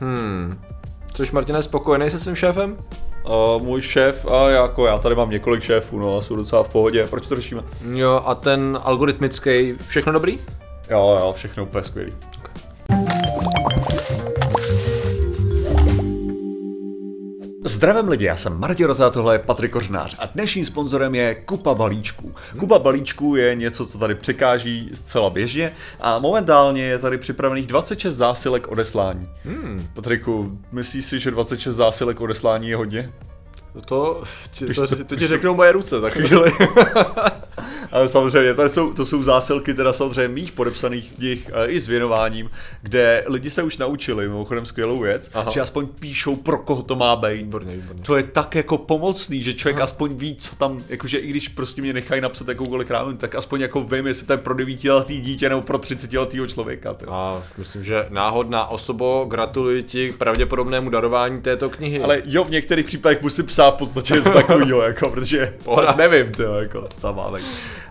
Hmm. Což Martin je spokojený se svým šéfem? Uh, můj šéf, a jako já tady mám několik šéfů, no a jsou docela v pohodě. Proč to řešíme? Jo, a ten algoritmický, všechno dobrý? Jo, jo, všechno úplně skvělý. Zdravím lidi, já jsem Martin Rozá, tohle je Patrik Kořnář a dnešním sponzorem je Kupa balíčků. Kupa balíčků je něco, co tady překáží zcela běžně a momentálně je tady připravených 26 zásilek odeslání. Hmm. Patriku, myslíš si, že 26 zásilek odeslání je hodně? To, to, to, to ti řeknou moje ruce za chvíli. Ale samozřejmě, to jsou, to jsou zásilky teda samozřejmě mých podepsaných knih eh, i s věnováním, kde lidi se už naučili, mimochodem skvělou věc, Aha. že aspoň píšou, pro koho to má být. Výborně, výborně. To je tak jako pomocný, že člověk Aha. aspoň ví, co tam, jakože i když prostě mě nechají napsat jakoukoliv krávu, tak aspoň jako vím, jestli to je pro 9-letý dítě nebo pro 30-letého člověka. Tyjo. A myslím, že náhodná osobo, gratuluji ti k pravděpodobnému darování této knihy. Ale jo, v některých případech musím psát v podstatě něco takového, jako, protože nevím, tyjo, jako, co tam má. Tak.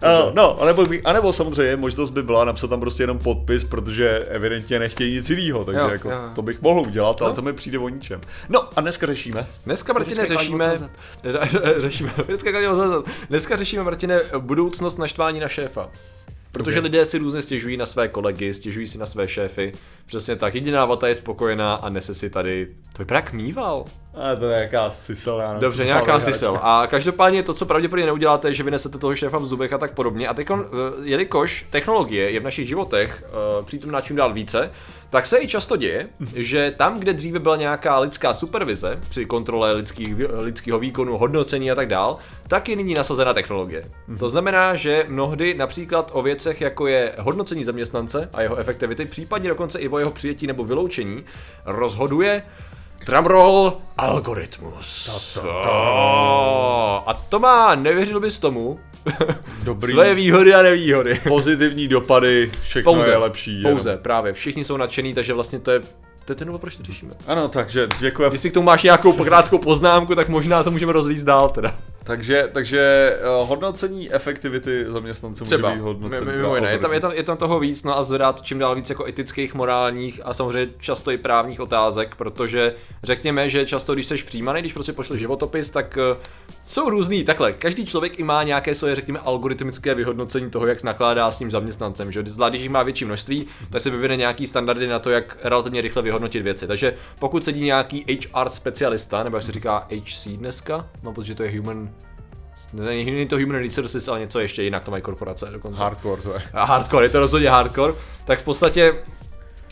Uh, no, anebo, anebo samozřejmě možnost by byla napsat tam prostě jenom podpis, protože evidentně nechtějí nic jiného, takže jo, jako, jo. to bych mohl udělat, no. ale to mi přijde o ničem. No a dneska řešíme. Dneska, Martine, řešíme, řešíme, dneska, dneska řešíme, Martine, budoucnost naštvání na šéfa. Protože okay. lidé si různě stěžují na své kolegy, stěžují si na své šéfy. Přesně tak, jediná vata je spokojená a nese si tady, to vypadá jak mýval. A to je nějaká sisel, já Dobře, nějaká sisel. A každopádně to, co pravděpodobně neuděláte, je, že vynesete toho šéfa v zubech a tak podobně. A teď, eh, jelikož technologie je v našich životech uh, přítomná čím dál více, tak se i často děje, že tam, kde dříve byla nějaká lidská supervize při kontrole lidských, lidského výkonu, hodnocení a tak dál, tak je nyní nasazena technologie. To znamená, že mnohdy například o věcech, jako je hodnocení zaměstnance a jeho efektivity, případně dokonce i o jeho přijetí nebo vyloučení, rozhoduje Drumroll algoritmus. Ta, ta, ta. A to má, nevěřil bys tomu, Dobrý. Své výhody a nevýhody. Pozitivní dopady, všechno pouze, je lepší. Pouze, jenom. právě. Všichni jsou nadšený, takže vlastně to je to je ten důvod, proč to řešíme. Ano, takže děkuji. Jestli k tomu máš nějakou krátkou poznámku, tak možná to můžeme rozlíst dál teda. Takže, takže uh, hodnocení efektivity zaměstnanců Třeba, může být hodnocení. Mimo jiné, je tam, je, tam, je tam toho víc, no a zvedá to čím dál víc jako etických, morálních a samozřejmě často i právních otázek, protože řekněme, že často, když jsi přijímaný, když prostě pošleš životopis, tak uh, jsou různý, takhle, každý člověk i má nějaké svoje, řekněme, algoritmické vyhodnocení toho, jak nakládá s tím zaměstnancem, že zvlášť, když jich má větší množství, tak se vyvine nějaký standardy na to, jak relativně rychle vyhodnotit věci. Takže pokud sedí nějaký HR specialista, nebo jak se říká HC dneska, no protože to je human Není to human resources, ale něco ještě jinak, to mají korporace dokonce. Hardcore to je. A hardcore, je to rozhodně hardcore. Tak v podstatě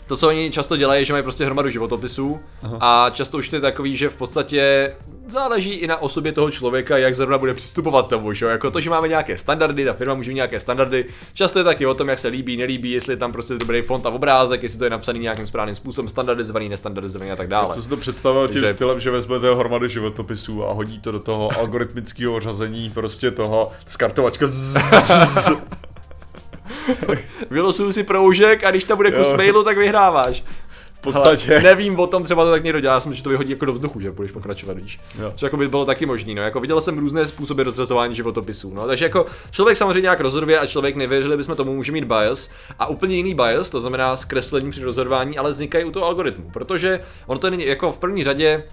to, co oni často dělají, je, že mají prostě hromadu životopisů Aha. a často už to je takový, že v podstatě záleží i na osobě toho člověka, jak zrovna bude přistupovat tomu, že Jako to, že máme nějaké standardy, ta firma může mít nějaké standardy, často je taky o tom, jak se líbí, nelíbí, jestli je tam prostě dobrý font a obrázek, jestli to je napsaný nějakým správným způsobem, standardizovaný, nestandardizovaný a tak dále. Já jsem si to představil tím Takže... stylem, že vezmete hromady životopisů a hodí to do toho algoritmického řazení prostě toho skartovačka. Vylosuju si proužek a když to bude kus mailu, tak vyhráváš. V podstatě. Ale nevím o tom, třeba to tak někdo dělá, já jsem, že to vyhodí jako do vzduchu, že budeš pokračovat, víš. Jo. Což jako by bylo taky možné, no. Jako viděl jsem různé způsoby rozřazování životopisů, no. Takže jako člověk samozřejmě nějak rozhoduje a člověk nevěřili bychom tomu, může mít bias a úplně jiný bias, to znamená zkreslení při rozhodování, ale vznikají u toho algoritmu, protože on to není jako v první řadě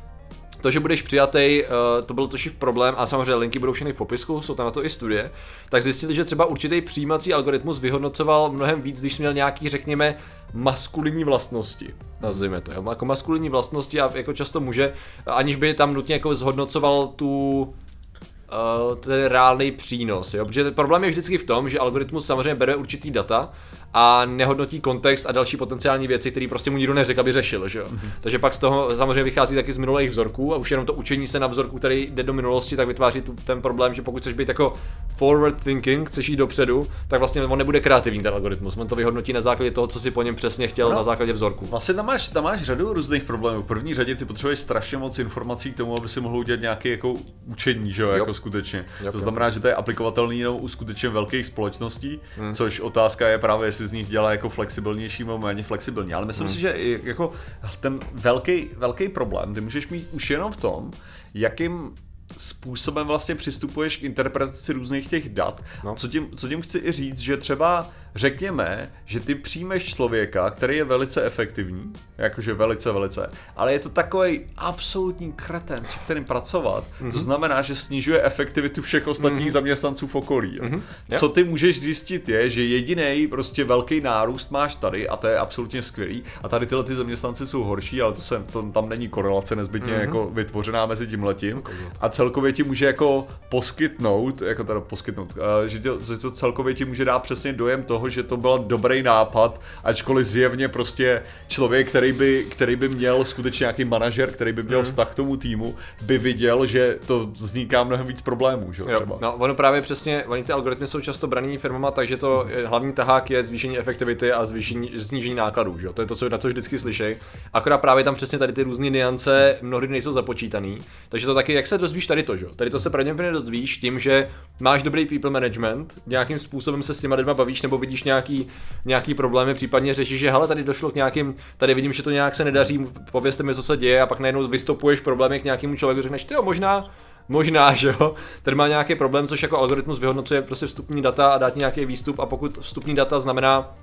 to, že budeš přijatý, uh, to byl totiž problém a samozřejmě linky budou všechny v popisku, jsou tam na to i studie, tak zjistili, že třeba určitý přijímací algoritmus vyhodnocoval mnohem víc, když jsi měl nějaký, řekněme, maskulinní vlastnosti, nazveme to, jako maskulinní vlastnosti a jako často může, aniž by tam nutně jako zhodnocoval tu uh, ten reálný přínos, jo? protože problém je vždycky v tom, že algoritmus samozřejmě bere určitý data a nehodnotí kontext a další potenciální věci, které prostě mu nikdo neřekl, aby řešil, že jo. Mm-hmm. Takže pak z toho samozřejmě vychází taky z minulých vzorků a už jenom to učení se na vzorku, který jde do minulosti, tak vytváří tu, ten problém, že pokud chceš být jako forward thinking, chceš jít dopředu, tak vlastně on nebude kreativní ten algoritmus. On to vyhodnotí na základě toho, co si po něm přesně chtěl, no. na základě vzorku. Vlastně tam máš, tam máš řadu různých problémů. V první řadě ty potřebuješ strašně moc informací k tomu, aby si mohl udělat nějaké jako učení, že jo, jo. jako skutečně. Jo, to znamená, že to je aplikovatelný jenom u skutečně velkých společností, hmm. což otázka je právě, jestli z nich dělá jako flexibilnější nebo méně flexibilní. Ale myslím hmm. si, že jako ten velký, velký problém, ty můžeš mít už jenom v tom, jakým způsobem vlastně přistupuješ k interpretaci různých těch dat. No. Co, tím, co tím chci i říct, že třeba řekněme, že ty přijmeš člověka, který je velice efektivní, jakože velice, velice, ale je to takový absolutní kreten, se kterým pracovat, mm-hmm. to mhm. znamená, že snižuje efektivitu všech ostatních mm-hmm. zaměstnanců v okolí. Mm-hmm. Co ty můžeš zjistit je, že jediný prostě velký nárůst máš tady a to je absolutně skvělý a tady tyhle ty zaměstnanci jsou horší, ale to, se, to tam není korelace nezbytně mm-hmm. jako vytvořená mezi tím letím a celkově ti může jako poskytnout, jako teda poskytnout, že, to, že to celkově ti může dát přesně dojem toho, že to byl dobrý nápad, ačkoliv zjevně prostě člověk, který by, který by měl skutečně nějaký manažer, který by měl mm. vztah k tomu týmu, by viděl, že to vzniká mnohem víc problémů, že jo, třeba. No, ono právě přesně, oni ty algoritmy jsou často braný firmama, takže to hlavní tahák je zvýšení efektivity a zvýšení, snížení nákladů, že jo? To je to, co, na co vždycky slyší. Akorát právě tam přesně tady ty různé niance mnohdy nejsou započítaný. Takže to taky, jak se dozvíš tady to, že? Tady to se pravděpodobně dozvíš tím, že máš dobrý people management, nějakým způsobem se s těma lidma bavíš nebo vidíš nějaký, nějaký problémy, případně řešíš, že hele, tady došlo k nějakým, tady vidím, že to nějak se nedaří, povězte mi, co se děje a pak najednou vystopuješ problémy k nějakému člověku, řekneš, ty jo, možná, možná, že jo, tady má nějaký problém, což jako algoritmus vyhodnocuje prostě vstupní data a dá ti nějaký výstup a pokud vstupní data znamená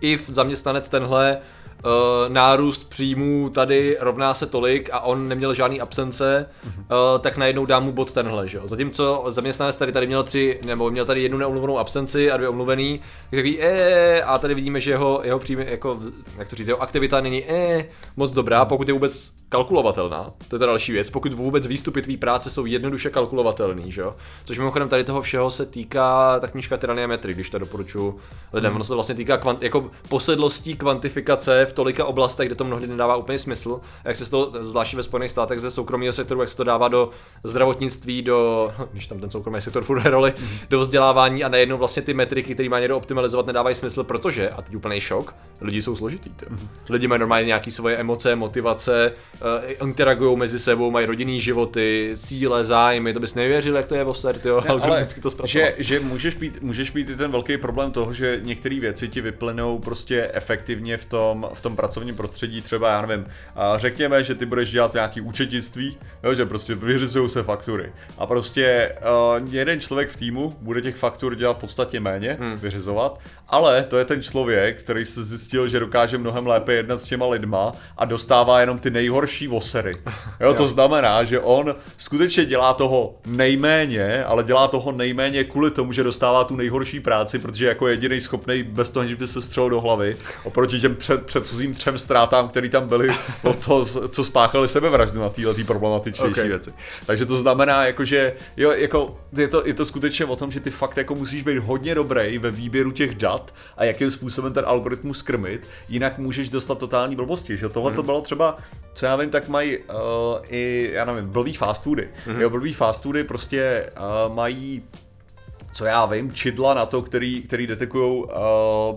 if zaměstnanec tenhle uh, nárůst příjmů tady rovná se tolik a on neměl žádný absence, uh, tak najednou dá mu bod tenhle, že jo. Zatímco zaměstnanec tady tady měl tři, nebo měl tady jednu neomluvenou absenci a dvě omluvený, takový e, a tady vidíme, že jeho, jeho příjmy, jako, jak to říct, jeho aktivita není e, moc dobrá, pokud je vůbec kalkulovatelná, to je ta další věc, pokud vůbec výstupy tvý práce jsou jednoduše kalkulovatelný, že jo? Což mimochodem tady toho všeho se týká ta knížka Tyrania metry, když to doporučuji lidem, ono se vlastně týká kvant, jako posedlostí kvantifikace v tolika oblastech, kde to mnohdy nedává úplně smysl, jak se to, zvláště ve Spojených státech ze soukromého sektoru, jak se to dává do zdravotnictví, do, když tam ten soukromý sektor furt roli, mm. do vzdělávání a najednou vlastně ty metriky, které má někdo optimalizovat, nedávají smysl, protože, a teď úplný šok, lidi jsou složitý. Mm. Lidi mají normálně nějaké svoje emoce, motivace, uh, interagují mezi sebou, mají rodinný životy, cíle, zájmy, to bys nevěřil, jak to je v jo, ne, ale to že, že můžeš, být, můžeš být i ten velký problém toho, že některé věci ti vyplynou prostě efektivně v tom, v tom pracovním prostředí, třeba já nevím, řekněme, že ty budeš dělat nějaký účetnictví, jo, že prostě vyřizují se faktury a prostě uh, jeden člověk v týmu bude těch faktur dělat v podstatě méně, hmm. vyřizovat, ale to je ten člověk, který se zjistil, že dokáže mnohem lépe jednat s těma lidma a dostává jenom ty nejhorší vosery. Jo, to znamená, že on skutečně dělá toho nejméně, ale dělá toho nejméně kvůli tomu, že dostává tu nejhorší práci, protože jako jediný schopný bez toho, že by se střelil do hlavy, oproti těm před, předchozím třem ztrátám, které tam byly od toho, co spáchali sebevraždu na této problematičnější okay. věci. Takže to znamená, jako, že jo, jako, je, to, je to skutečně o tom, že ty fakt jako musíš být hodně dobrý ve výběru těch dat a jakým způsobem ten algoritmus krmit, jinak můžeš dostat totální blbosti. Že tohle to hmm. bylo třeba, co já vím, tak mají uh, i, já nevím, blbý fast foody. Mm-hmm. Jo, blbý fast foody prostě uh, mají co já vím, čidla na to, který, který detekují uh,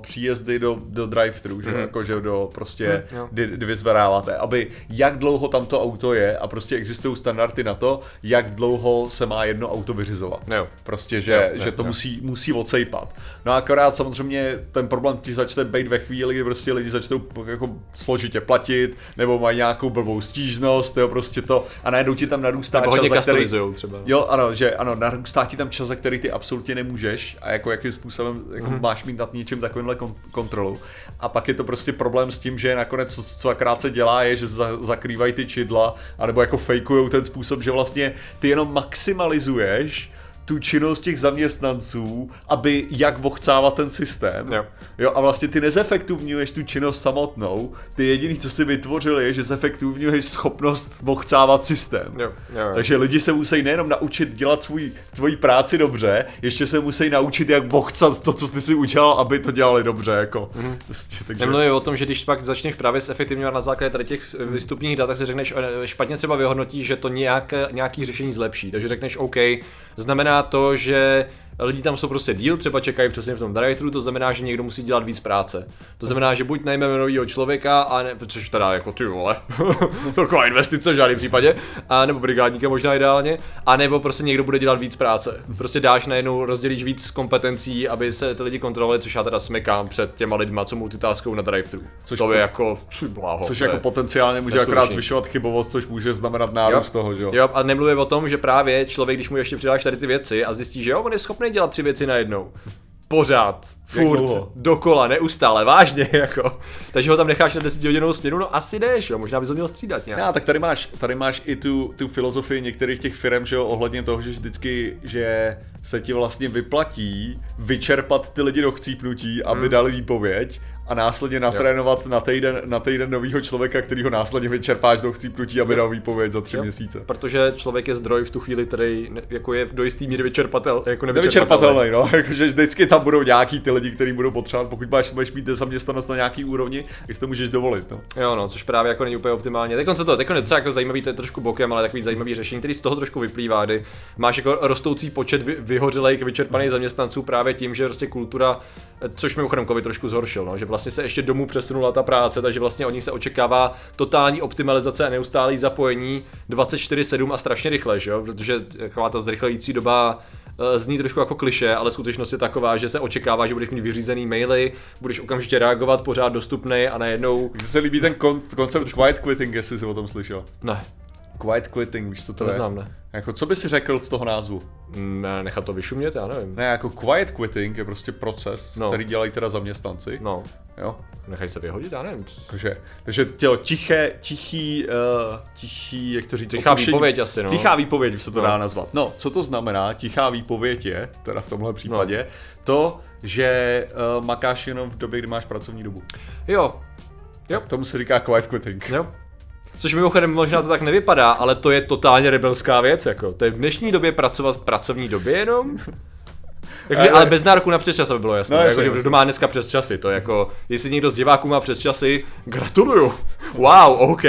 příjezdy do, do drive-thru, mm. že, mhm. jako, že do prostě, mm, kdy, kdy vyzvedáváte, aby jak dlouho tam to auto je a prostě existují standardy na to, jak dlouho se má jedno auto vyřizovat. Jo. Prostě, že, jo, že to jo. musí, musí odsejpat. No a akorát samozřejmě ten problém ti začne být ve chvíli, kdy prostě lidi začnou jako složitě platit, nebo mají nějakou blbou stížnost, jo, prostě to, a najednou ti tam narůstá nebo čas, za který, třeba. Jo, ano, že ano, narůstá ti tam čas, za který ty absolutně absolutně nemůžeš a jako jakým způsobem jako mm-hmm. máš mít nad něčím takovýmhle kon- kontrolu. A pak je to prostě problém s tím, že nakonec co, co akrát se dělá je, že za, zakrývají ty čidla, anebo jako fejkujou ten způsob, že vlastně ty jenom maximalizuješ tu činnost těch zaměstnanců, aby jak vochcávat ten systém. Jo. jo. a vlastně ty nezefektivňuješ tu činnost samotnou, ty jediný, co si vytvořil, je, že zefektivňuješ schopnost vochcávat systém. Jo. Jo. Takže lidi se musí nejenom naučit dělat svůj, tvoji práci dobře, ještě se musí naučit, jak vochcat to, co ty si udělal, aby to dělali dobře. Jako. Mm-hmm. Vlastně, takže... Nemluvím o tom, že když pak začneš právě zefektivňovat na základě tady těch vystupních dat, tak si řekneš, eh, špatně třeba vyhodnotí, že to nějak, nějaký řešení zlepší. Takže řekneš, OK, znamená to, že lidi tam jsou prostě díl, třeba čekají přesně v tom drive to znamená, že někdo musí dělat víc práce. To znamená, že buď najmeme nového člověka, a ne, což teda jako ty vole, taková investice v žádném případě, a nebo brigádníka možná ideálně, a nebo prostě někdo bude dělat víc práce. Prostě dáš najednou, rozdělíš víc kompetencí, aby se ty lidi kontrolovali, což já teda smekám před těma lidma, co multitaskou na drive-thru. Což to je jako bláho. Což jako potenciálně může akorát zvyšovat chybovost, což může znamenat nárůst toho, že jo. Jo, a nemluvím o tom, že právě člověk, když mu ještě přidáš tady ty věci a zjistí, že jo, on je schopný dělat tři věci najednou pořád, furt, dokola, neustále, vážně, jako. Takže ho tam necháš na 10 hodinovou směnu, no asi jdeš, jo, možná bys ho měl střídat nějak. No, tak tady máš, tady máš i tu, tu filozofii některých těch firm, že jo, ohledně toho, že vždycky, že se ti vlastně vyplatí vyčerpat ty lidi do chcípnutí, aby hmm. dali výpověď a následně natrénovat na týden, na týden novýho člověka, který ho následně vyčerpáš do chcípnutí, aby dal výpověď za tři jo. měsíce. Protože člověk je zdroj v tu chvíli, který jako je do jistý míry vyčerpatel, jako nevyčerpatelný. no, jakože vždycky tam budou nějaký ty lidi, kteří budou potřebovat, pokud máš, máš mít zaměstnanost na nějaký úrovni, tak si to můžeš dovolit. No. Jo, no, což právě jako není úplně optimálně. Teď se to, teď je jako zajímavý, to je trošku bokem, ale takový zajímavý řešení, který z toho trošku vyplývá, kdy máš jako rostoucí počet vy, vyhořelých, vyčerpaných zaměstnanců právě tím, že prostě kultura, což mimochodem COVID trošku zhoršil, no, že vlastně se ještě domů přesunula ta práce, takže vlastně od nich se očekává totální optimalizace a neustálý zapojení 24-7 a strašně rychle, že jo? protože taková ta zrychlející doba eh, zní trošku jako kliše, ale skutečnost je taková, že se očekává, že budeš mít vyřízený maily, budeš okamžitě reagovat, pořád dostupný a najednou... Mně se líbí ten kon- koncept quiet quitting, jestli jsi o tom slyšel. Ne. Quiet quitting, víš co to, to je? Neznám, ne. Jako, co by si řekl z toho názvu? Ne, nechat to vyšumět, já nevím. Ne, jako quiet quitting je prostě proces, no. který dělají teda zaměstnanci. No. Jo. Nechaj se vyhodit, já nevím. Takže, takže tělo tiché, tichý, uh, tichý, jak to říct? Tichá opření, výpověď asi, no. Tichá výpověď se to no. dá nazvat. No, co to znamená? Tichá výpověď je, teda v tomhle případě, no. to, že uh, makáš jenom v době, kdy máš pracovní dobu. Jo. Jo. Tak tomu se říká quiet quitting. Jo. Což mimochodem možná to tak nevypadá, ale to je totálně rebelská věc, jako. To je v dnešní době pracovat v pracovní době jenom. Takže, ale bez nároku na přesčas, aby bylo jasné. No, jako, že kdo má dneska přes časy, to je jako, jestli někdo z diváků má přes časy, gratuluju. Wow, OK,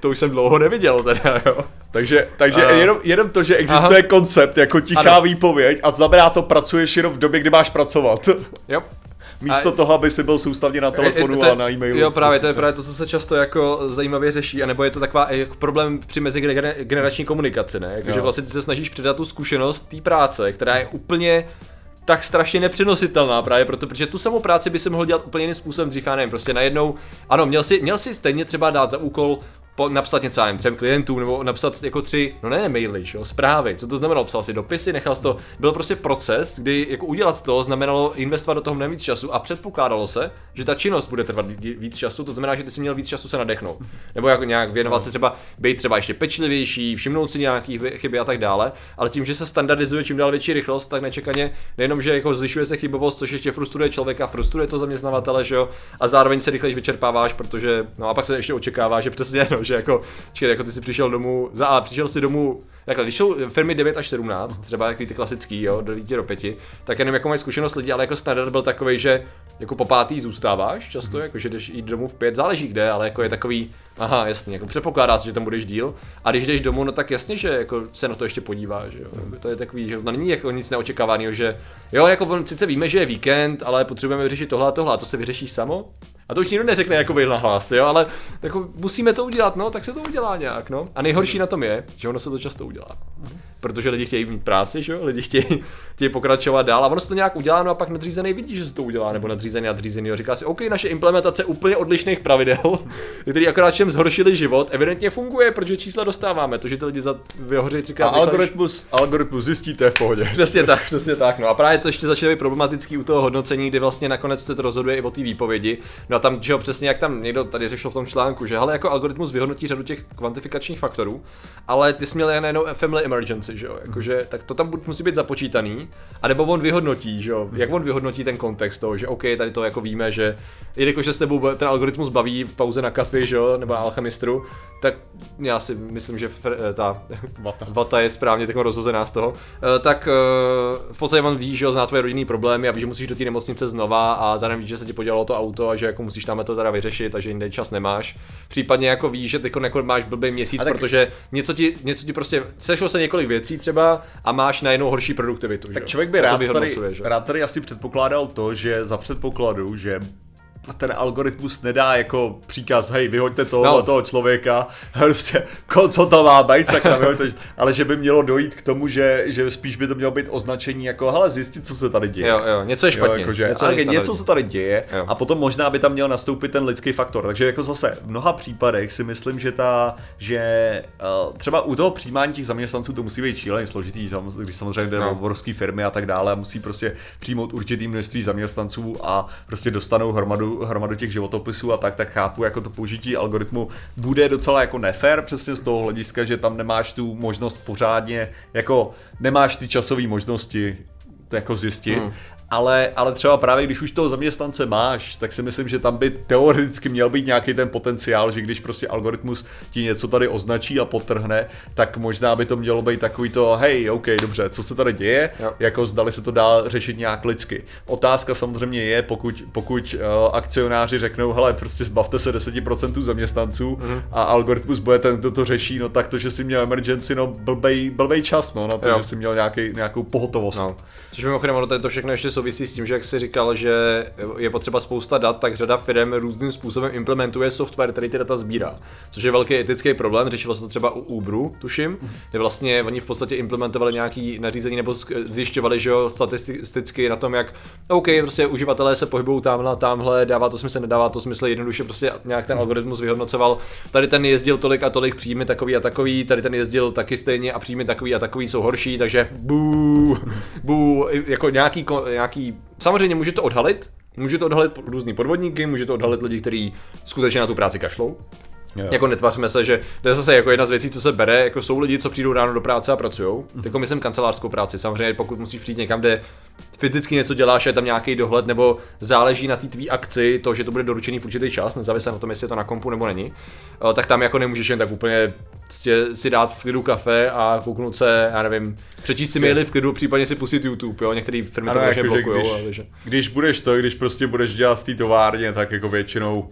to už jsem dlouho neviděl teda, jo. Takže, takže uh, jenom, jenom to, že existuje aha. koncept jako tichá ano. výpověď a znamená to pracuješ jenom v době, kdy máš pracovat. Jo. Místo a, toho, aby si byl soustavně na telefonu to, a na e-mailu. Jo, právě, to je právě to, co se často jako zajímavě řeší, anebo je to taková jako problém při mezigenerační komunikaci, ne? Jako, že vlastně ty se snažíš předat tu zkušenost té práce, která je úplně tak strašně nepřenositelná právě proto, protože tu samou práci by se mohl dělat úplně jiným způsobem dřív, já nevím, prostě najednou, ano, měl si, měl si stejně třeba dát za úkol po, napsat něco, nevím, třem klientům, nebo napsat jako tři, no ne, maily, jo, zprávy, co to znamenalo, psal si dopisy, nechal to, byl prostě proces, kdy jako udělat to znamenalo investovat do toho mnohem víc času a předpokládalo se, že ta činnost bude trvat víc času, to znamená, že ty si měl víc času se nadechnout. Nebo jako nějak věnovat no. se třeba, být třeba ještě pečlivější, všimnout si nějakých chyby a tak dále, ale tím, že se standardizuje čím dál větší rychlost, tak nečekaně nejenom, že jako zvyšuje se chybovost, což ještě frustruje člověka, frustruje to zaměstnavatele, že jo, a zároveň se rychleji vyčerpáváš, protože, no a pak se ještě očekává, že přesně, no, že jako, čekaj, jako ty si přišel domů, za a přišel si domů Takhle, když jsou firmy 9 až 17, třeba takový ty klasický, jo, do 9 do 5, tak jenom jako mají zkušenost lidí, ale jako standard byl takový, že jako po pátý zůstáváš často, mm. jako že jdeš jít domů v pět, záleží kde, ale jako je takový, aha, jasně, jako předpokládá se, že tam budeš díl. A když jdeš domů, no tak jasně, že jako se na to ještě podíváš, jo. Mm. To je takový, že to není jako nic neočekávaného, že jo, jako sice víme, že je víkend, ale potřebujeme vyřešit tohle a tohle, a to se vyřeší samo. A to už nikdo neřekne jako na hlas, jo, ale jako musíme to udělat, no, tak se to udělá nějak, no. A nejhorší na tom je, že ono se to často udělá. Protože lidi chtějí mít práci, že jo, lidi chtějí, chtějí pokračovat dál a ono se to nějak udělá, no a pak nadřízený vidí, že se to udělá, nebo nadřízený nadřízený a říká si, OK, naše implementace úplně odlišných pravidel, který akorát čem zhoršili život, evidentně funguje, protože čísla dostáváme, to, že ty lidi za vyhoří třikrát. A algoritmus, algoritmus zjistíte v pohodě. Přesně tak, přesně tak, no a právě to ještě začne být problematický u toho hodnocení, kdy vlastně nakonec se to rozhoduje i o té výpovědi. No a tam, že jo, přesně jak tam někdo tady řešil v tom článku, že ale jako algoritmus vyhodnotí řadu těch kvantifikačních faktorů, ale ty jsi měl jenom family emergency, že jo, jakože, tak to tam musí být započítaný, a nebo on vyhodnotí, že jo, jak on vyhodnotí ten kontext toho, že OK, tady to jako víme, že jelikož se s tebou ten algoritmus baví v pauze na kafi, že jo, nebo alchemistru, tak já si myslím, že eh, ta vata, vata je správně tak rozhozená z toho, eh, tak eh, v podstatě on ví, že jo, zná tvoje rodinný problémy a ví, že musíš do té nemocnice znova a zároveň ví, že se ti podělalo to auto a že jako musíš tam to teda vyřešit, takže jinde čas nemáš. Případně jako víš, že teď jako máš blbý měsíc, tak... protože něco ti, něco ti prostě sešlo se několik věcí třeba a máš najednou horší produktivitu. Tak že? člověk by rád tady, rád tady asi předpokládal to, že za předpokladu, že ten algoritmus nedá jako příkaz, hej, vyhoďte toho, no. toho člověka, prostě, co to má být, sakra, vyhoďte, ale že by mělo dojít k tomu, že, že spíš by to mělo být označení jako, hele, zjistit, co se tady děje. Jo, jo, něco je špatně. Jo, jako, že, něco, ale něco se tady děje jo. a potom možná by tam měl nastoupit ten lidský faktor. Takže jako zase v mnoha případech si myslím, že ta, že uh, třeba u toho přijímání těch zaměstnanců to musí být šíleně složitý, když samozřejmě jde no. o obrovské firmy a tak dále a musí prostě přijmout určitý množství zaměstnanců a prostě dostanou hromadu, hromadu těch životopisů a tak, tak chápu, jako to použití algoritmu bude docela jako nefér přesně z toho hlediska, že tam nemáš tu možnost pořádně, jako nemáš ty časové možnosti jako zjistit. Hmm ale, ale třeba právě když už toho zaměstnance máš, tak si myslím, že tam by teoreticky měl být nějaký ten potenciál, že když prostě algoritmus ti něco tady označí a potrhne, tak možná by to mělo být takový to, hej, OK, dobře, co se tady děje, jo. jako zdali se to dá řešit nějak lidsky. Otázka samozřejmě je, pokud, pokud uh, akcionáři řeknou, hele, prostě zbavte se 10% zaměstnanců mm-hmm. a algoritmus bude ten, kdo to řeší, no tak to, že si měl emergency, no blbej, blbej čas, no, na to, jo. že si měl nějaký, nějakou pohotovost. No. Což mimochodem, ono to všechno ještě souvisí s tím, že jak jsi říkal, že je potřeba spousta dat, tak řada firm různým způsobem implementuje software, který ty data sbírá. Což je velký etický problém, řešilo se to třeba u Uberu, tuším, kde vlastně oni v podstatě implementovali nějaký nařízení nebo zjišťovali, že jo, statisticky na tom, jak OK, prostě uživatelé se pohybují tamhle, tamhle, dává to smysl, nedává to smysl, jednoduše prostě nějak ten algoritmus vyhodnocoval. Tady ten jezdil tolik a tolik, příjmy takový a takový, tady ten jezdil taky stejně a příjmy takový a takový jsou horší, takže bů, bů, jako nějaký, nějaký Samozřejmě může to odhalit, může to odhalit různý podvodníky, může to odhalit lidi, kteří skutečně na tu práci kašlou. Jo. Jako netváříme se, že to je zase jako jedna z věcí, co se bere, jako jsou lidi, co přijdou ráno do práce a pracují. Mm. Jako myslím kancelářskou práci. Samozřejmě pokud musíš přijít někam, kde fyzicky něco děláš, je tam nějaký dohled, nebo záleží na té tvý akci, to, že to bude doručený v určitý čas, nezávisle na tom, jestli je to na kompu nebo není, eh, tak tam jako nemůžeš jen tak úplně prostě si dát v klidu kafe a kouknout se, já nevím, přečíst si maily v klidu, případně si pustit YouTube, jo, některé firmy ano, to jako, blokují. Když, že... když budeš to, když prostě budeš dělat v té továrně, tak jako většinou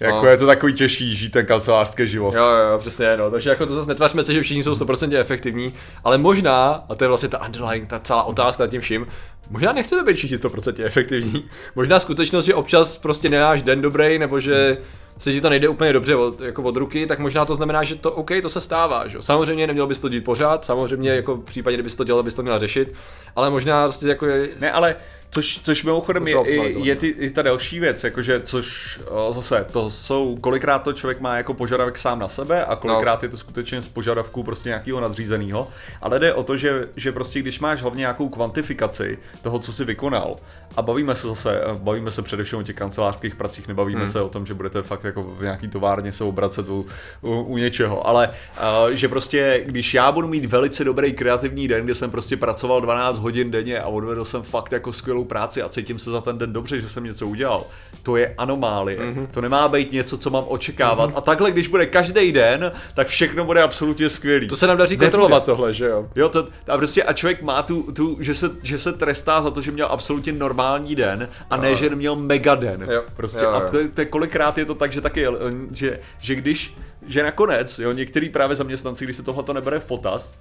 jako no. je to takový těžší žít ten kancelářský život. Jo, jo, přesně, no. Takže jako to zase netváříme se, že všichni jsou 100% efektivní, ale možná, a to je vlastně ta underlying, ta celá otázka nad tím vším, možná nechceme být všichni 100% efektivní. Možná skutečnost, že občas prostě nemáš den dobrý, nebo že se ti to nejde úplně dobře od, jako od ruky, tak možná to znamená, že to OK, to se stává. Že? Samozřejmě neměl bys to dělat pořád, samozřejmě jako v případě, kdybys to dělal, bys to měl řešit, ale možná prostě jako je... Ne, ale Což, což mimochodem je, je, je, ty, je ta další věc, jakože, což o, zase, to jsou, kolikrát to člověk má jako požadavek sám na sebe a kolikrát no. je to skutečně z požadavku prostě nějakého nadřízeného, ale jde o to, že, že prostě když máš hlavně nějakou kvantifikaci toho, co jsi vykonal a bavíme se zase, bavíme se především o těch kancelářských pracích, nebavíme hmm. se o tom, že budete fakt jako v nějaký továrně se obracet u, u, u něčeho, ale uh, že prostě, když já budu mít velice dobrý kreativní den, kde jsem prostě pracoval 12 hodin denně a odvedl jsem fakt jako skvělou práci a cítím se za ten den dobře, že jsem něco udělal. To je anomálie. Mm-hmm. To nemá být něco, co mám očekávat. Mm-hmm. A takhle, když bude každý den, tak všechno bude absolutně skvělý. To se nám daří kontrolovat tohle, že jo? Jo, to, a prostě a člověk má tu, tu že, se, že se trestá za to, že měl absolutně normální den a ne, že měl mega den. Jo. Prostě jo, jo. a to, to, kolikrát je to tak, že taky, že, že když, že nakonec, jo, některý právě zaměstnanci, když se tohle to nebere v potaz,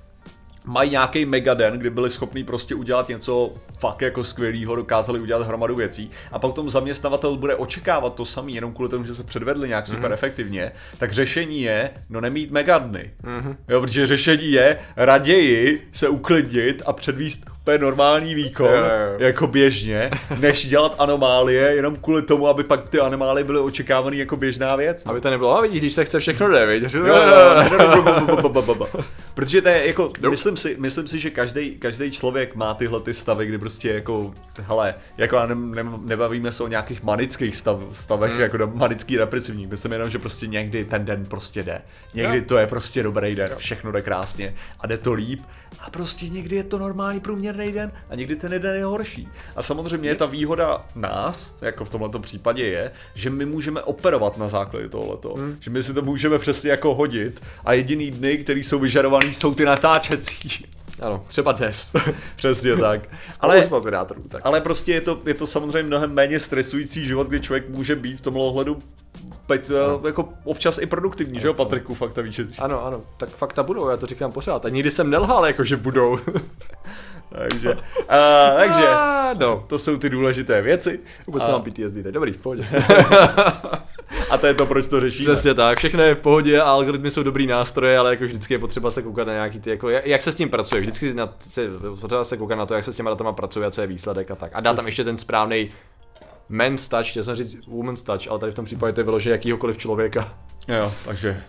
mají nějaký megaden, kdy byli schopni prostě udělat něco fakt jako skvělého, dokázali udělat hromadu věcí a pak tom zaměstnavatel bude očekávat to samý, jenom kvůli tomu, že se předvedli nějak mm-hmm. super efektivně, tak řešení je, no nemít megadny. Mm-hmm. Jo, protože řešení je raději se uklidnit a předvíst úplně normální výkon, jo, jo. jako běžně, než dělat anomálie, jenom kvůli tomu, aby pak ty anomálie byly očekávané jako běžná věc. No. Aby to nebylo, a vidíš, když se chce všechno jde, vidíš? Protože to je jako, myslím si, myslím si, že každý, každý člověk má tyhle ty stavy, kdy prostě jako, hele, jako ne, ne, nebavíme se o nějakých manických stav, stavech, hmm. jako manický represivní, myslím jenom, že prostě někdy ten den prostě jde. Někdy jo. to je prostě dobrý den, všechno jde krásně a jde to líp a prostě někdy je to normální průměrný den a někdy ten den je horší. A samozřejmě ta výhoda nás, jako v tomto případě je, že my můžeme operovat na základě tohoto. Hmm. Že my si to můžeme přesně jako hodit a jediný dny, který jsou vyžadovaný, jsou ty natáčecí. Ano, třeba dnes. Přesně tak. ale, tak. ale prostě je to, je to samozřejmě mnohem méně stresující život, kdy člověk může být v tomhle ohledu no. jako občas i produktivní, že jo, Patriku, fakta víš. Ano, ano, tak fakta budou, já to říkám pořád. A nikdy jsem nelhal, jako že budou. takže, a, takže, no, to jsou ty důležité věci. Vůbec a... mám PTSD, teď dobrý, pohodě. a to je to, proč to řešíme. Přesně tak, všechno je v pohodě a algoritmy jsou dobrý nástroje, ale jako vždycky je potřeba se koukat na nějaký ty, jako, jak se s tím pracuje, vždycky na, se, potřeba se koukat na to, jak se s těma datama pracuje a co je výsledek a tak. A dá tam ještě ten správný men's touch, chtěl jsem říct woman's touch, ale tady v tom případě to je vyložené jakýhokoliv člověka. Jo, takže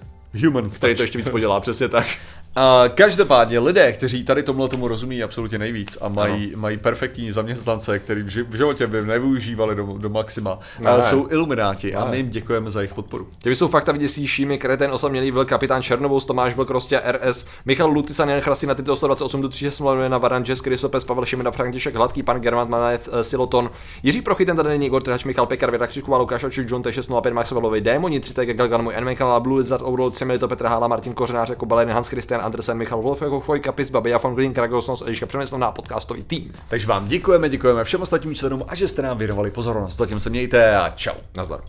human touch. Který to ještě víc podělá, přesně tak. Uh, každopádně lidé, kteří tady tomhle tomu rozumí absolutně nejvíc a mají, mají perfektní zaměstnance, který v životě by nevyužívali do, do maxima, uh, jsou ilumináti a my jim děkujeme za jejich podporu. Těmi jsou fakta viděsí Šími, Kreten, osamělý byl kapitán Černovou, Tomáš byl Rostě RS, Michal Lutisan, Jan Chrastina, Tito 128 do 36 na Varanges, Krysopes, Pavel Šimena, František Hladký, pan Germán Manet, uh, Siloton, Jiří Prochy, ten tady není Igor Trhač, Michal Pekar, Věda Křiková, Lukáš Očuk, John T605, Maxvelovi, Démoni, 3 Galgan, můj N. Blue Lizard, Ouro, Cimelito, Petr Hála, Martin Kořenář, jako Balen, Hans Christian Andersen, Michal Wolf, jako Fojka, Pis, Babi, Jafon Green, Kragosnos, Eliška Přemyslovná, podcastový tým. Takže vám děkujeme, děkujeme všem ostatním členům a že jste nám věnovali pozornost. Zatím se mějte a čau. Nazdar.